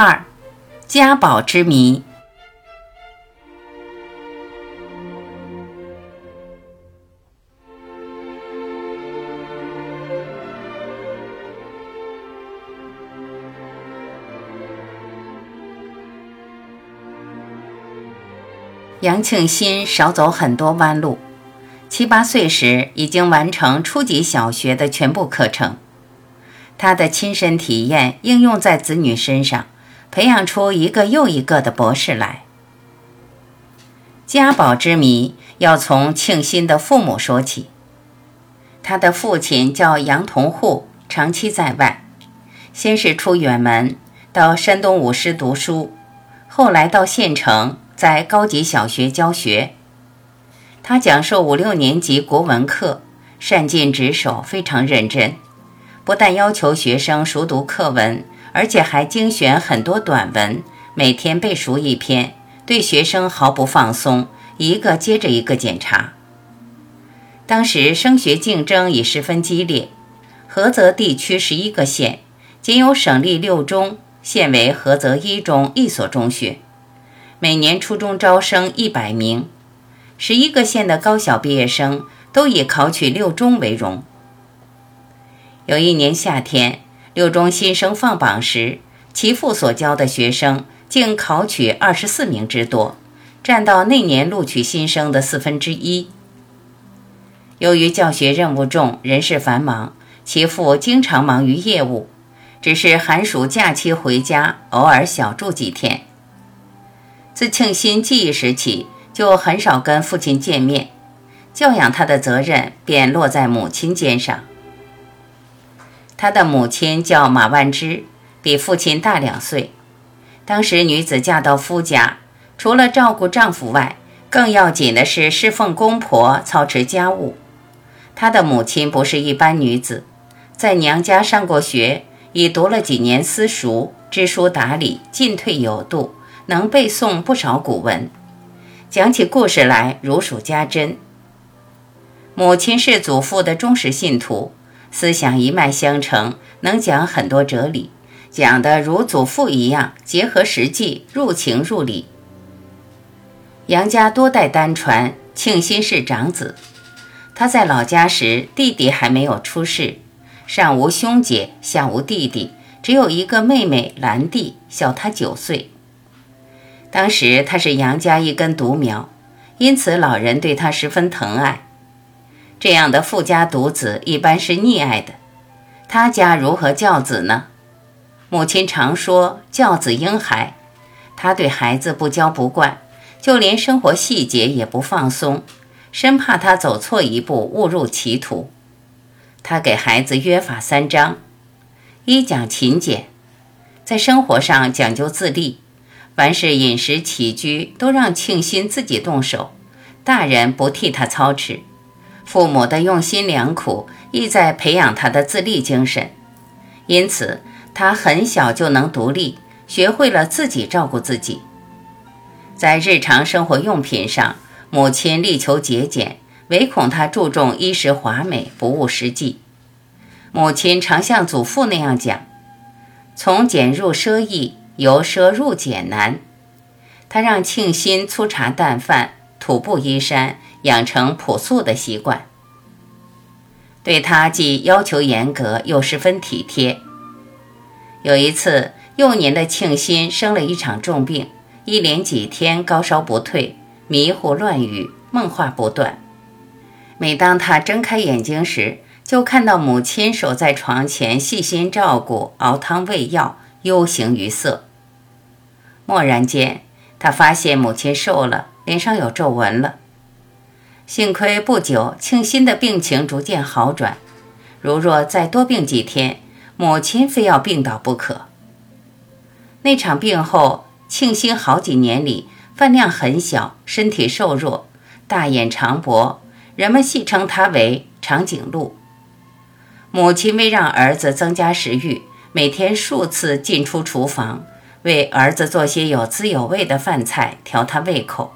二，家宝之谜。杨庆新少走很多弯路，七八岁时已经完成初级小学的全部课程。他的亲身体验应用在子女身上，培养出一个又一个的博士来。家宝之谜要从庆新的父母说起。他的父亲叫杨同户，长期在外，先是出远门到山东武师读书，后来到县城。在高级小学教学，他讲授五六年级国文课，善尽职守，非常认真。不但要求学生熟读课文，而且还精选很多短文，每天背熟一篇，对学生毫不放松，一个接着一个检查。当时升学竞争已十分激烈，菏泽地区十一个县，仅有省立六中，现为菏泽一中一所中学。每年初中招生一百名，十一个县的高小毕业生都以考取六中为荣。有一年夏天，六中新生放榜时，其父所教的学生竟考取二十四名之多，占到那年录取新生的四分之一。由于教学任务重，人事繁忙，其父经常忙于业务，只是寒暑假期回家，偶尔小住几天。自庆新记忆时起，就很少跟父亲见面，教养他的责任便落在母亲肩上。他的母亲叫马万芝，比父亲大两岁。当时女子嫁到夫家，除了照顾丈夫外，更要紧的是侍奉公婆、操持家务。她的母亲不是一般女子，在娘家上过学，已读了几年私塾，知书达理，进退有度。能背诵不少古文，讲起故事来如数家珍。母亲是祖父的忠实信徒，思想一脉相承，能讲很多哲理，讲得如祖父一样，结合实际，入情入理。杨家多代单传，庆新是长子。他在老家时，弟弟还没有出世，上无兄姐，下无弟弟，只有一个妹妹兰弟，小他九岁。当时他是杨家一根独苗，因此老人对他十分疼爱。这样的富家独子一般是溺爱的，他家如何教子呢？母亲常说教子婴孩，他对孩子不教不惯，就连生活细节也不放松，生怕他走错一步误入歧途。他给孩子约法三章：一讲勤俭，在生活上讲究自立。凡是饮食起居都让庆新自己动手，大人不替他操持。父母的用心良苦，意在培养他的自立精神。因此，他很小就能独立，学会了自己照顾自己。在日常生活用品上，母亲力求节俭，唯恐他注重衣食华美，不务实际。母亲常像祖父那样讲：“从俭入奢易。”由奢入俭难，他让庆新粗茶淡饭、土布衣衫，养成朴素的习惯。对他既要求严格，又十分体贴。有一次，幼年的庆新生了一场重病，一连几天高烧不退，迷糊乱语，梦话不断。每当他睁开眼睛时，就看到母亲守在床前，细心照顾，熬汤喂药，忧形于色。蓦然间，他发现母亲瘦了，脸上有皱纹了。幸亏不久，庆新的病情逐渐好转。如若再多病几天，母亲非要病倒不可。那场病后，庆新好几年里饭量很小，身体瘦弱，大眼长脖，人们戏称他为长颈鹿。母亲为让儿子增加食欲，每天数次进出厨房。为儿子做些有滋有味的饭菜，调他胃口。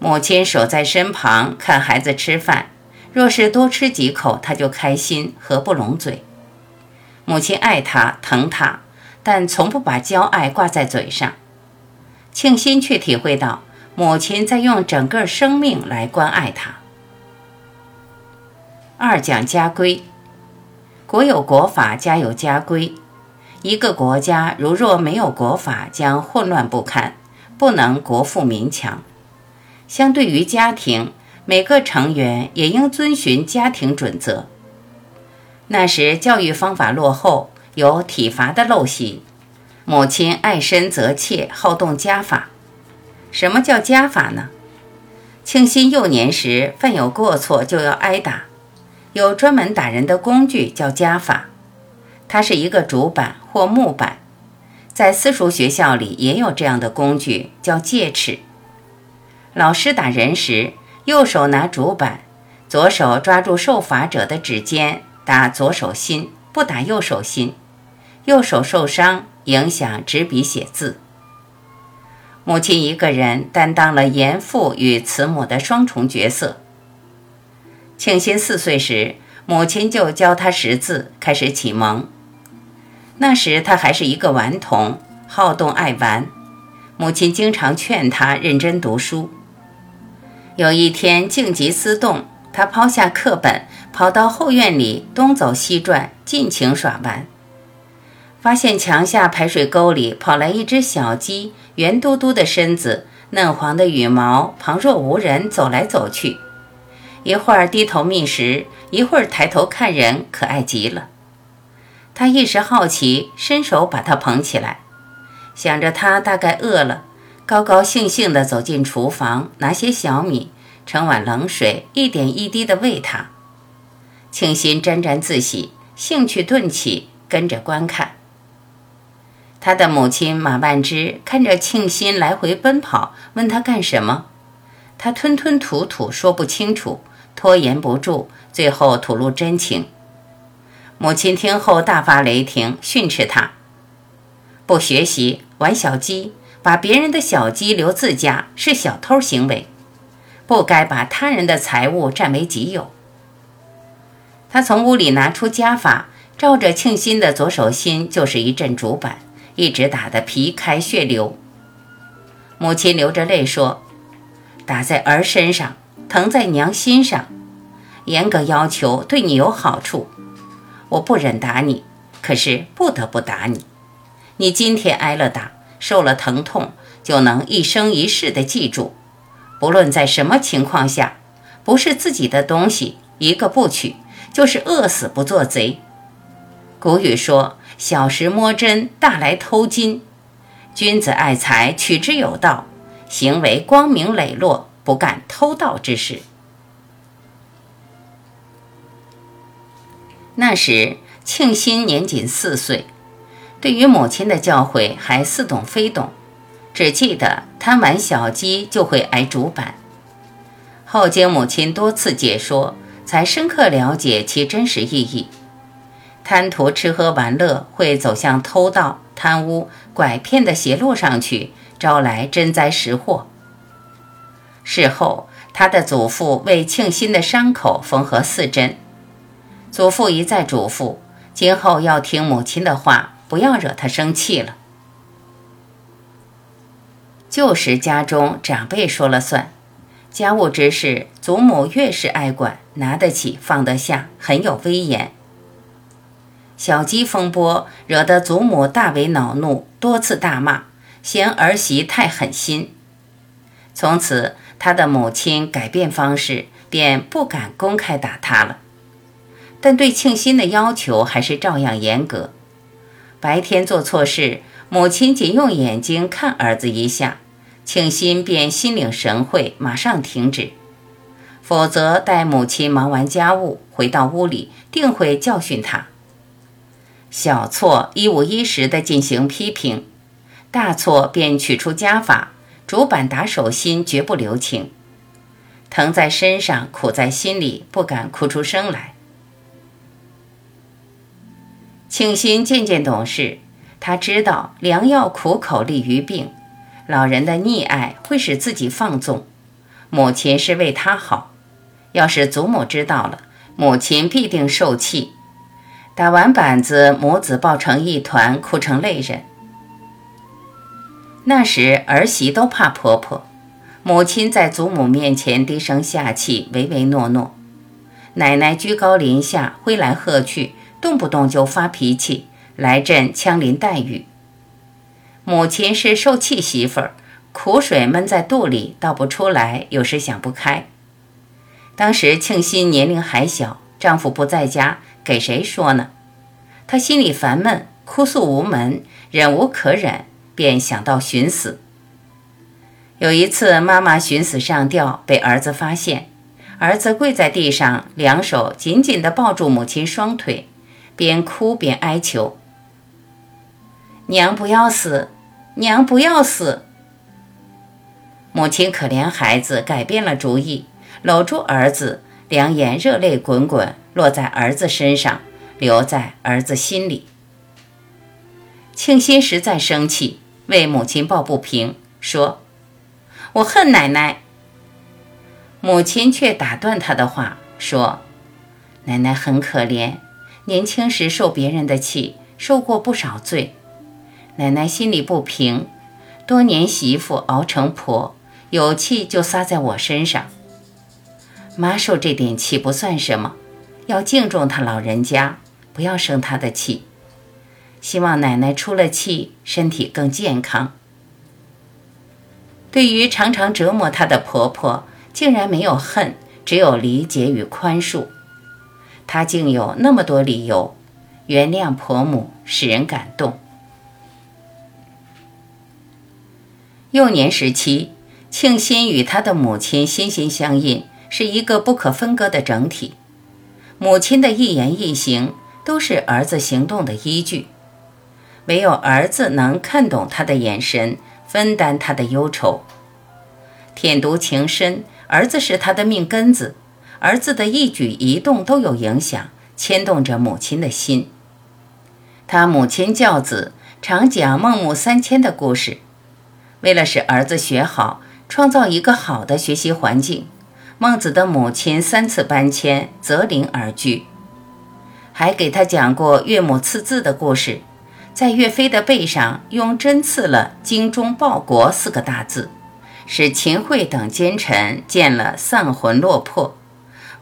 母亲守在身旁看孩子吃饭，若是多吃几口，他就开心，合不拢嘴。母亲爱他，疼他，但从不把骄爱挂在嘴上。庆心却体会到母亲在用整个生命来关爱他。二讲家规，国有国法，家有家规。一个国家如若没有国法，将混乱不堪，不能国富民强。相对于家庭，每个成员也应遵循家庭准则。那时教育方法落后，有体罚的陋习。母亲爱身则切，好动家法。什么叫家法呢？庆新幼年时，犯有过错就要挨打，有专门打人的工具叫家法。它是一个竹板或木板，在私塾学校里也有这样的工具，叫戒尺。老师打人时，右手拿竹板，左手抓住受罚者的指尖，打左手心，不打右手心，右手受伤，影响执笔写字。母亲一个人担当了严父与慈母的双重角色。庆新四岁时，母亲就教他识字，开始启蒙。那时他还是一个顽童，好动爱玩。母亲经常劝他认真读书。有一天静极思动，他抛下课本，跑到后院里东走西转，尽情耍玩。发现墙下排水沟里跑来一只小鸡，圆嘟嘟的身子，嫩黄的羽毛，旁若无人走来走去，一会儿低头觅食，一会儿抬头看人，可爱极了。他一时好奇，伸手把它捧起来，想着它大概饿了，高高兴兴地走进厨房，拿些小米，盛碗冷水，一点一滴地喂它。庆新沾沾自喜，兴趣顿起，跟着观看。他的母亲马万芝看着庆心来回奔跑，问他干什么，他吞吞吐吐说不清楚，拖延不住，最后吐露真情。母亲听后大发雷霆，训斥他：“不学习，玩小鸡，把别人的小鸡留自家，是小偷行为，不该把他人的财物占为己有。”他从屋里拿出家法，照着庆新的左手心就是一阵竹板，一直打得皮开血流。母亲流着泪说：“打在儿身上，疼在娘心上，严格要求对你有好处。”我不忍打你，可是不得不打你。你今天挨了打，受了疼痛，就能一生一世的记住，不论在什么情况下，不是自己的东西，一个不取，就是饿死不做贼。古语说：“小时摸针，大来偷金。”君子爱财，取之有道，行为光明磊落，不干偷盗之事。那时，庆新年仅四岁，对于母亲的教诲还似懂非懂，只记得贪玩小鸡就会挨竹板。后经母亲多次解说，才深刻了解其真实意义。贪图吃喝玩乐会走向偷盗、贪污、拐骗的邪路上去，招来真灾实祸。事后，他的祖父为庆新的伤口缝合四针。祖父一再嘱咐，今后要听母亲的话，不要惹她生气了。旧时家中长辈说了算，家务之事祖母越是爱管，拿得起放得下，很有威严。小鸡风波惹得祖母大为恼怒，多次大骂，嫌儿媳太狠心。从此，他的母亲改变方式，便不敢公开打他了。但对庆新的要求还是照样严格。白天做错事，母亲仅用眼睛看儿子一下，庆新便心领神会，马上停止；否则，待母亲忙完家务回到屋里，定会教训他。小错一五一十地进行批评，大错便取出家法，竹板打手心，绝不留情。疼在身上，苦在心里，不敢哭出声来。庆新渐渐懂事，他知道良药苦口利于病，老人的溺爱会使自己放纵，母亲是为他好。要是祖母知道了，母亲必定受气。打完板子，母子抱成一团，哭成泪人。那时儿媳都怕婆婆，母亲在祖母面前低声下气，唯唯诺诺；奶奶居高临下，挥来喝去，动不动就发脾气，来阵枪林弹雨。母亲是受气媳妇儿，苦水闷在肚里倒不出来，有时想不开。当时庆新年龄还小，丈夫不在家，给谁说呢？她心里烦闷，哭诉无门，忍无可忍。便想到寻死。有一次，妈妈寻死上吊，被儿子发现。儿子跪在地上，两手紧紧地抱住母亲双腿，边哭边哀求：“娘不要死，娘不要死。”母亲可怜孩子，改变了主意，搂住儿子，两眼热泪滚滚，落在儿子身上，留在儿子心里。庆心实在生气。为母亲抱不平，说：“我恨奶奶。”母亲却打断他的话，说：“奶奶很可怜，年轻时受别人的气，受过不少罪。奶奶心里不平，多年媳妇熬成婆，有气就撒在我身上。妈受这点气不算什么，要敬重她老人家，不要生她的气。”希望奶奶出了气，身体更健康。对于常常折磨她的婆婆，竟然没有恨，只有理解与宽恕。他竟有那么多理由原谅婆母，使人感动。幼年时期，庆心与她的母亲心心相印，是一个不可分割的整体。母亲的一言一行，都是儿子行动的依据。唯有儿子能看懂他的眼神，分担他的忧愁。舔犊情深，儿子是他的命根子，儿子的一举一动都有影响，牵动着母亲的心。他母亲教子，常讲孟母三迁的故事，为了使儿子学好，创造一个好的学习环境，孟子的母亲三次搬迁，择邻而居，还给他讲过岳母刺字的故事。在岳飞的背上用针刺了“精忠报国”四个大字，使秦桧等奸臣见了丧魂落魄。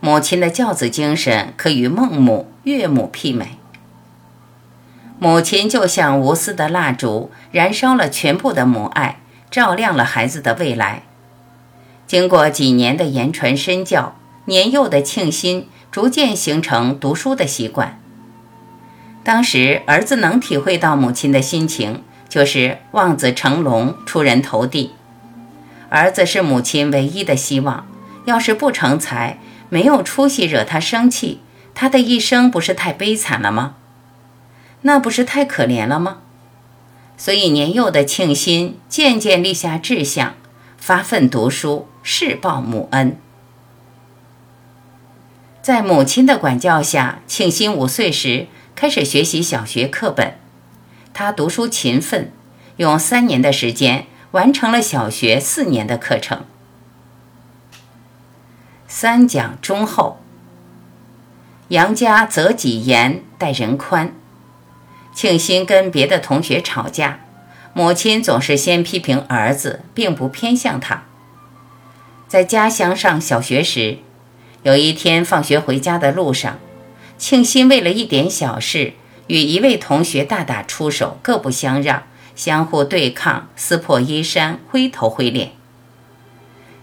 母亲的教子精神可与孟母、岳母媲美。母亲就像无私的蜡烛，燃烧了全部的母爱，照亮了孩子的未来。经过几年的言传身教，年幼的庆心逐渐形成读书的习惯。当时儿子能体会到母亲的心情，就是望子成龙、出人头地。儿子是母亲唯一的希望，要是不成才，没有出息，惹他生气，他的一生不是太悲惨了吗？那不是太可怜了吗？所以年幼的庆心渐渐立下志向，发奋读书，誓报母恩。在母亲的管教下，庆心五岁时。开始学习小学课本，他读书勤奋，用三年的时间完成了小学四年的课程。三讲忠厚，杨家择己严，待人宽。庆新跟别的同学吵架，母亲总是先批评儿子，并不偏向他。在家乡上小学时，有一天放学回家的路上。庆新为了一点小事与一位同学大打出手，各不相让，相互对抗，撕破衣衫，灰头灰脸。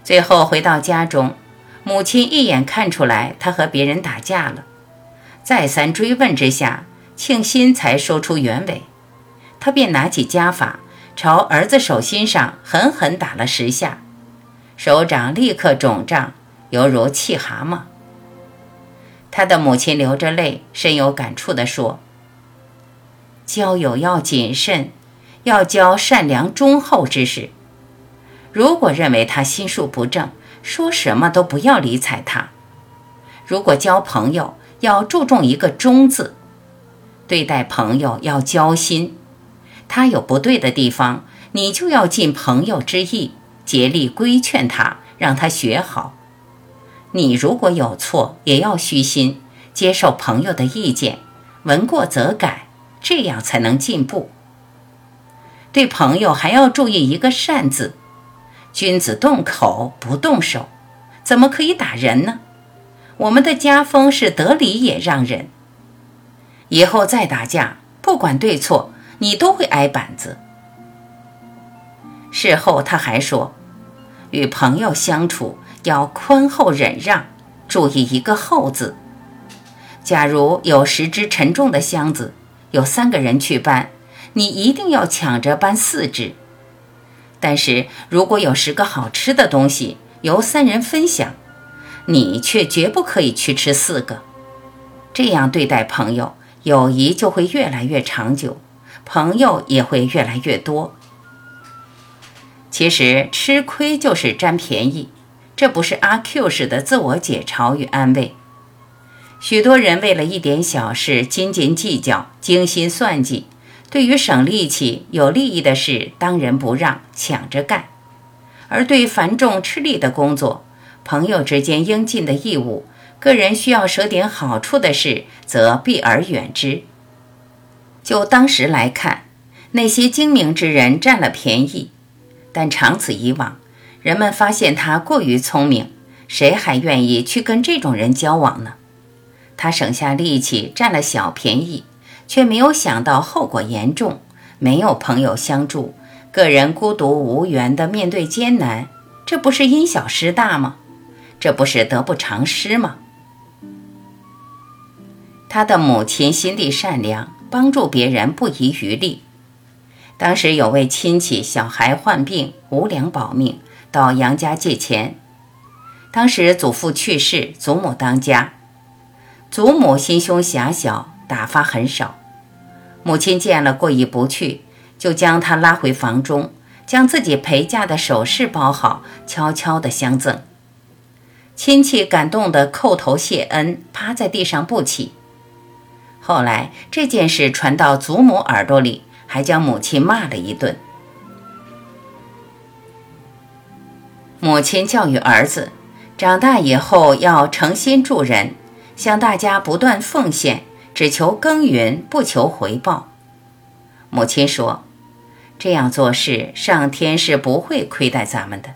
最后回到家中，母亲一眼看出来他和别人打架了，再三追问之下，庆心才说出原委。他便拿起家法，朝儿子手心上狠狠打了十下，手掌立刻肿胀，犹如气蛤蟆。他的母亲流着泪，深有感触地说：“交友要谨慎，要交善良忠厚之士。如果认为他心术不正，说什么都不要理睬他。如果交朋友，要注重一个‘忠’字，对待朋友要交心。他有不对的地方，你就要尽朋友之意，竭力规劝他，让他学好。”你如果有错，也要虚心接受朋友的意见，闻过则改，这样才能进步。对朋友还要注意一个善字，君子动口不动手，怎么可以打人呢？我们的家风是得理也让人。以后再打架，不管对错，你都会挨板子。事后他还说，与朋友相处要宽厚忍让，注意一个“厚”字。假如有十只沉重的箱子，有三个人去搬，你一定要抢着搬四只。但是如果有十个好吃的东西，由三人分享，你却绝不可以去吃四个。这样对待朋友，友谊就会越来越长久，朋友也会越来越多。其实吃亏就是占便宜，这不是阿 Q 式的自我解嘲与安慰。许多人为了一点小事斤斤计较、精心算计，对于省力气、有利益的事当仁不让、抢着干；而对繁重吃力的工作、朋友之间应尽的义务、个人需要舍点好处的事，则避而远之。就当时来看，那些精明之人占了便宜。但长此以往，人们发现他过于聪明，谁还愿意去跟这种人交往呢？他省下力气占了小便宜，却没有想到后果严重，没有朋友相助，个人孤独无援地面对艰难，这不是因小失大吗？这不是得不偿失吗？他的母亲心地善良，帮助别人不遗余力。当时有位亲戚小孩患病无粮保命，到杨家借钱。当时祖父去世，祖母当家，祖母心胸狭小，打发很少。母亲见了过意不去，就将他拉回房中，将自己陪嫁的首饰包好，悄悄地相赠。亲戚感动得叩头谢恩，趴在地上不起。后来这件事传到祖母耳朵里。还将母亲骂了一顿。母亲教育儿子，长大以后要诚心助人，向大家不断奉献，只求耕耘，不求回报。母亲说：“这样做事，上天是不会亏待咱们的。”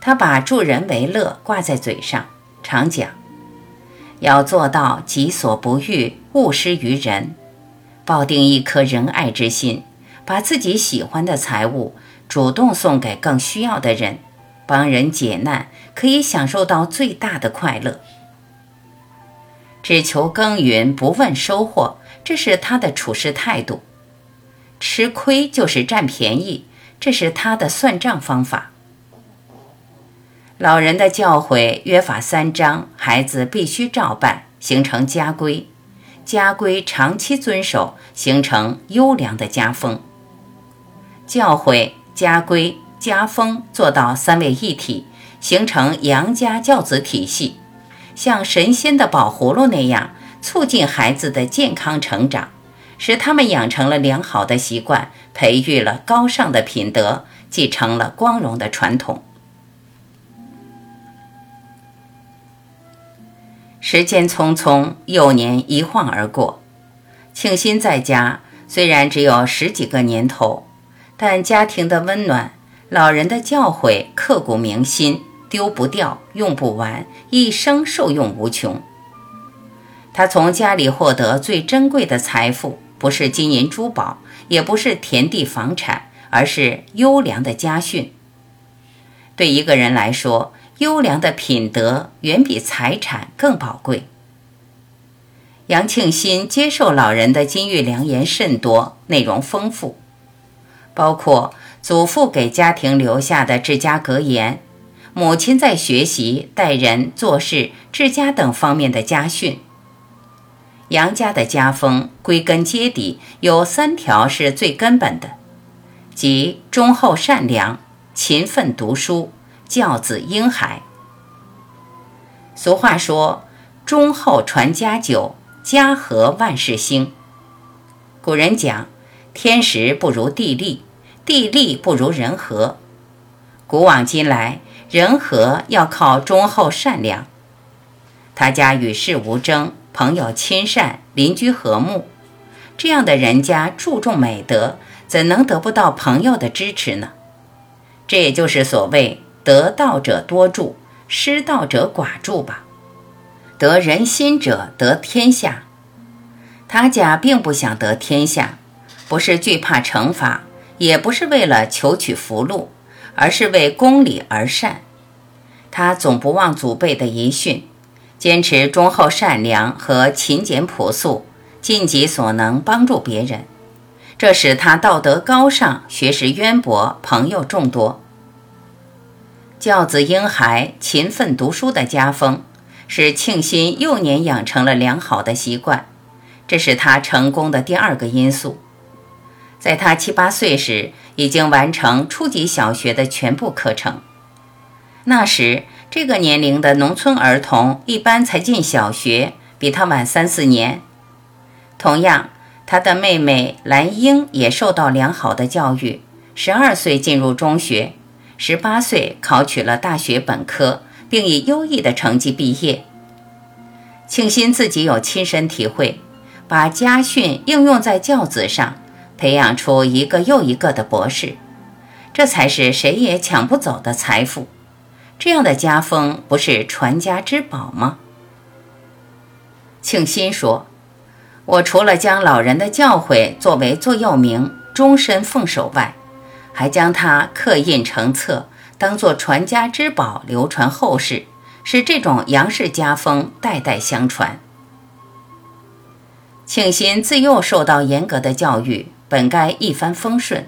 他把助人为乐挂在嘴上，常讲：“要做到己所不欲，勿施于人。”抱定一颗仁爱之心，把自己喜欢的财物主动送给更需要的人，帮人解难，可以享受到最大的快乐。只求耕耘，不问收获，这是他的处事态度。吃亏就是占便宜，这是他的算账方法。老人的教诲约法三章，孩子必须照办，形成家规。家规长期遵守，形成优良的家风。教诲、家规、家风做到三位一体，形成杨家教子体系，像神仙的宝葫芦那样，促进孩子的健康成长，使他们养成了良好的习惯，培育了高尚的品德，继承了光荣的传统。时间匆匆，幼年一晃而过。庆新在家虽然只有十几个年头，但家庭的温暖、老人的教诲刻骨铭心，丢不掉，用不完，一生受用无穷。他从家里获得最珍贵的财富，不是金银珠宝，也不是田地房产，而是优良的家训。对一个人来说，优良的品德远比财产更宝贵。杨庆新接受老人的金玉良言甚多，内容丰富，包括祖父给家庭留下的治家格言，母亲在学习、待人、做事、治家等方面的家训。杨家的家风归根结底有三条是最根本的，即忠厚善良、勤奋读书。教子婴孩。俗话说：“忠厚传家久，家和万事兴。”古人讲：“天时不如地利，地利不如人和。”古往今来，人和要靠忠厚善良。他家与世无争，朋友亲善，邻居和睦。这样的人家注重美德，怎能得不到朋友的支持呢？这也就是所谓得道者多助，失道者寡助吧。得人心者得天下。他家并不想得天下，不是惧怕惩罚，也不是为了求取福禄，而是为公理而善。他总不忘祖辈的遗训，坚持忠厚善良和勤俭朴素。尽己所能帮助别人，这使他道德高尚、学识渊博、朋友众多。教子婴孩、勤奋读书的家风，使庆新幼年养成了良好的习惯，这是他成功的第二个因素。在他七八岁时，已经完成初级小学的全部课程。那时，这个年龄的农村儿童一般才进小学，比他晚三四年。同样，他的妹妹兰英也受到良好的教育，十二岁进入中学，十八岁考取了大学本科，并以优异的成绩毕业。庆新自己有亲身体会，把家训应用在教子上，培养出一个又一个的博士，这才是谁也抢不走的财富。这样的家风不是传家之宝吗？庆新说。我除了将老人的教诲作为座右铭，终身奉守外，还将它刻印成册，当作传家之宝流传后世，使这种杨氏家风代代相传。庆新自幼受到严格的教育，本该一帆风顺，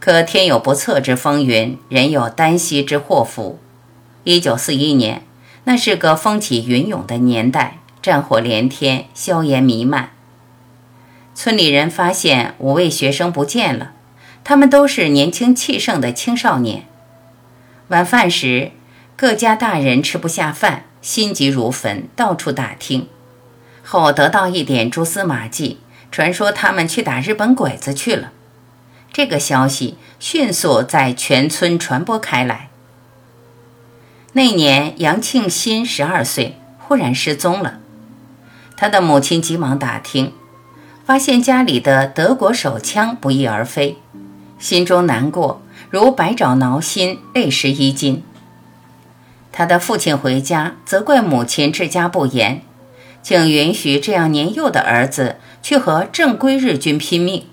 可天有不测之风云，人有旦夕之祸福。一九四一年，那是个风起云涌的年代。战火连天，硝烟弥漫。村里人发现五位学生不见了，他们都是年轻气盛的青少年。晚饭时，各家大人吃不下饭，心急如焚，到处打听，后得到一点蛛丝马迹，传说他们去打日本鬼子去了。这个消息迅速在全村传播开来。那年，杨庆新十二岁，忽然失踪了。他的母亲急忙打听，发现家里的德国手枪不翼而飞，心中难过如百爪挠心，泪湿衣襟。他的父亲回家责怪母亲治家不严，竟允许这样年幼的儿子去和正规日军拼命。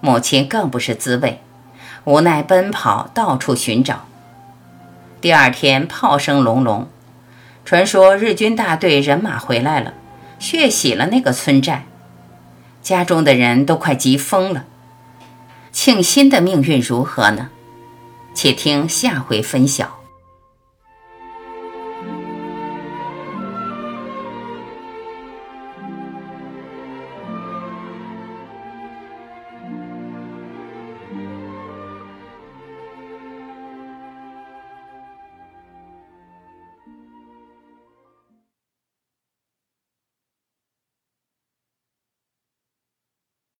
母亲更不是滋味，无奈奔跑到处寻找。第二天炮声隆隆，传说日军大队人马回来了。血洗了那个村寨，家中的人都快急疯了。庆新的命运如何呢？且听下回分晓。